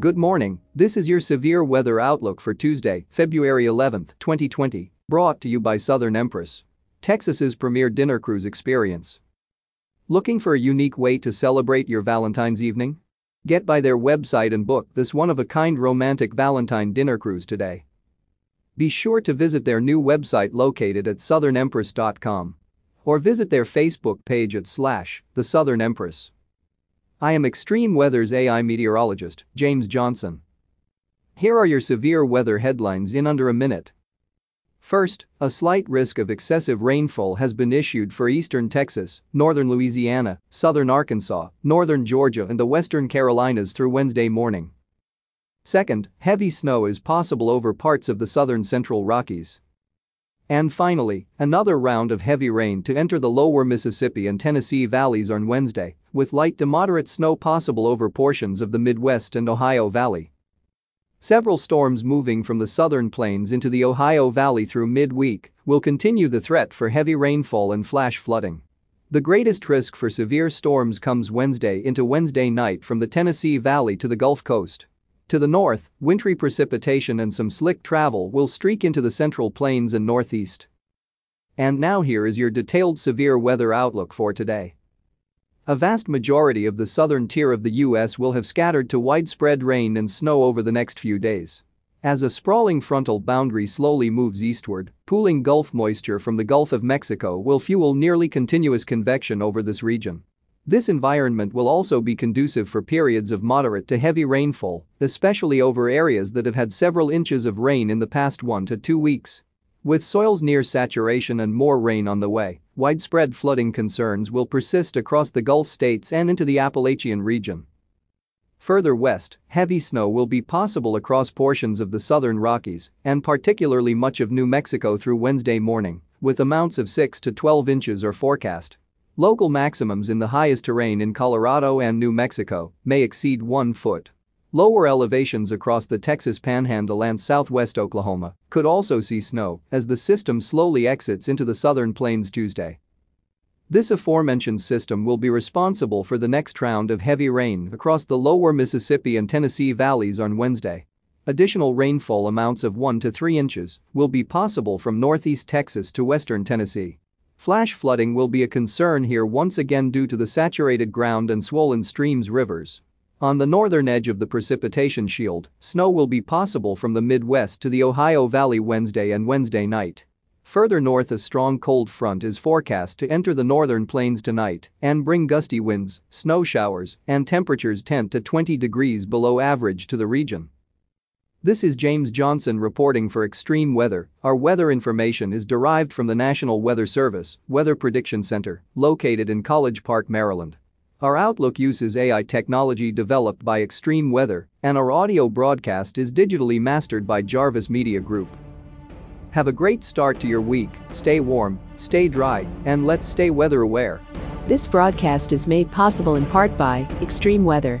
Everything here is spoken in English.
Good morning, this is your severe weather outlook for Tuesday, February 11, 2020, brought to you by Southern Empress. Texas's premier dinner cruise experience. Looking for a unique way to celebrate your Valentine's evening? Get by their website and book this one-of-a-kind romantic Valentine dinner cruise today. Be sure to visit their new website located at southernempress.com or visit their Facebook page at slash the Southern Empress. I am Extreme Weather's AI meteorologist, James Johnson. Here are your severe weather headlines in under a minute. First, a slight risk of excessive rainfall has been issued for eastern Texas, northern Louisiana, southern Arkansas, northern Georgia and the western Carolinas through Wednesday morning. Second, heavy snow is possible over parts of the southern central Rockies. And finally, another round of heavy rain to enter the lower Mississippi and Tennessee valleys on Wednesday, with light to moderate snow possible over portions of the Midwest and Ohio Valley. Several storms moving from the southern plains into the Ohio Valley through midweek will continue the threat for heavy rainfall and flash flooding. The greatest risk for severe storms comes Wednesday into Wednesday night from the Tennessee Valley to the Gulf Coast. To the north, wintry precipitation and some slick travel will streak into the central plains and northeast. And now here is your detailed severe weather outlook for today. A vast majority of the southern tier of the U.S. will have scattered to widespread rain and snow over the next few days. As a sprawling frontal boundary slowly moves eastward, pooling Gulf moisture from the Gulf of Mexico will fuel nearly continuous convection over this region. This environment will also be conducive for periods of moderate to heavy rainfall, especially over areas that have had several inches of rain in the past one to two weeks. With soils near saturation and more rain on the way, widespread flooding concerns will persist across the Gulf states and into the Appalachian region. Further west, heavy snow will be possible across portions of the southern Rockies and particularly much of New Mexico through Wednesday morning, with amounts of 6 to 12 inches are forecast. Local maximums in the highest terrain in Colorado and New Mexico may exceed 1 foot. Lower elevations across the Texas Panhandle and southwest Oklahoma could also see snow as the system slowly exits into the southern plains Tuesday. This aforementioned system will be responsible for the next round of heavy rain across the lower Mississippi and Tennessee valleys on Wednesday. Additional rainfall amounts of 1 to 3 inches will be possible from northeast Texas to western Tennessee. Flash flooding will be a concern here once again due to the saturated ground and swollen streams rivers. On the northern edge of the precipitation shield, snow will be possible from the Midwest to the Ohio Valley Wednesday and Wednesday night. Further north a strong cold front is forecast to enter the northern plains tonight and bring gusty winds, snow showers, and temperatures 10 to 20 degrees below average to the region. This is James Johnson reporting for Extreme Weather. Our weather information is derived from the National Weather Service Weather Prediction Center, located in College Park, Maryland. Our Outlook uses AI technology developed by Extreme Weather, and our audio broadcast is digitally mastered by Jarvis Media Group. Have a great start to your week, stay warm, stay dry, and let's stay weather aware. This broadcast is made possible in part by Extreme Weather.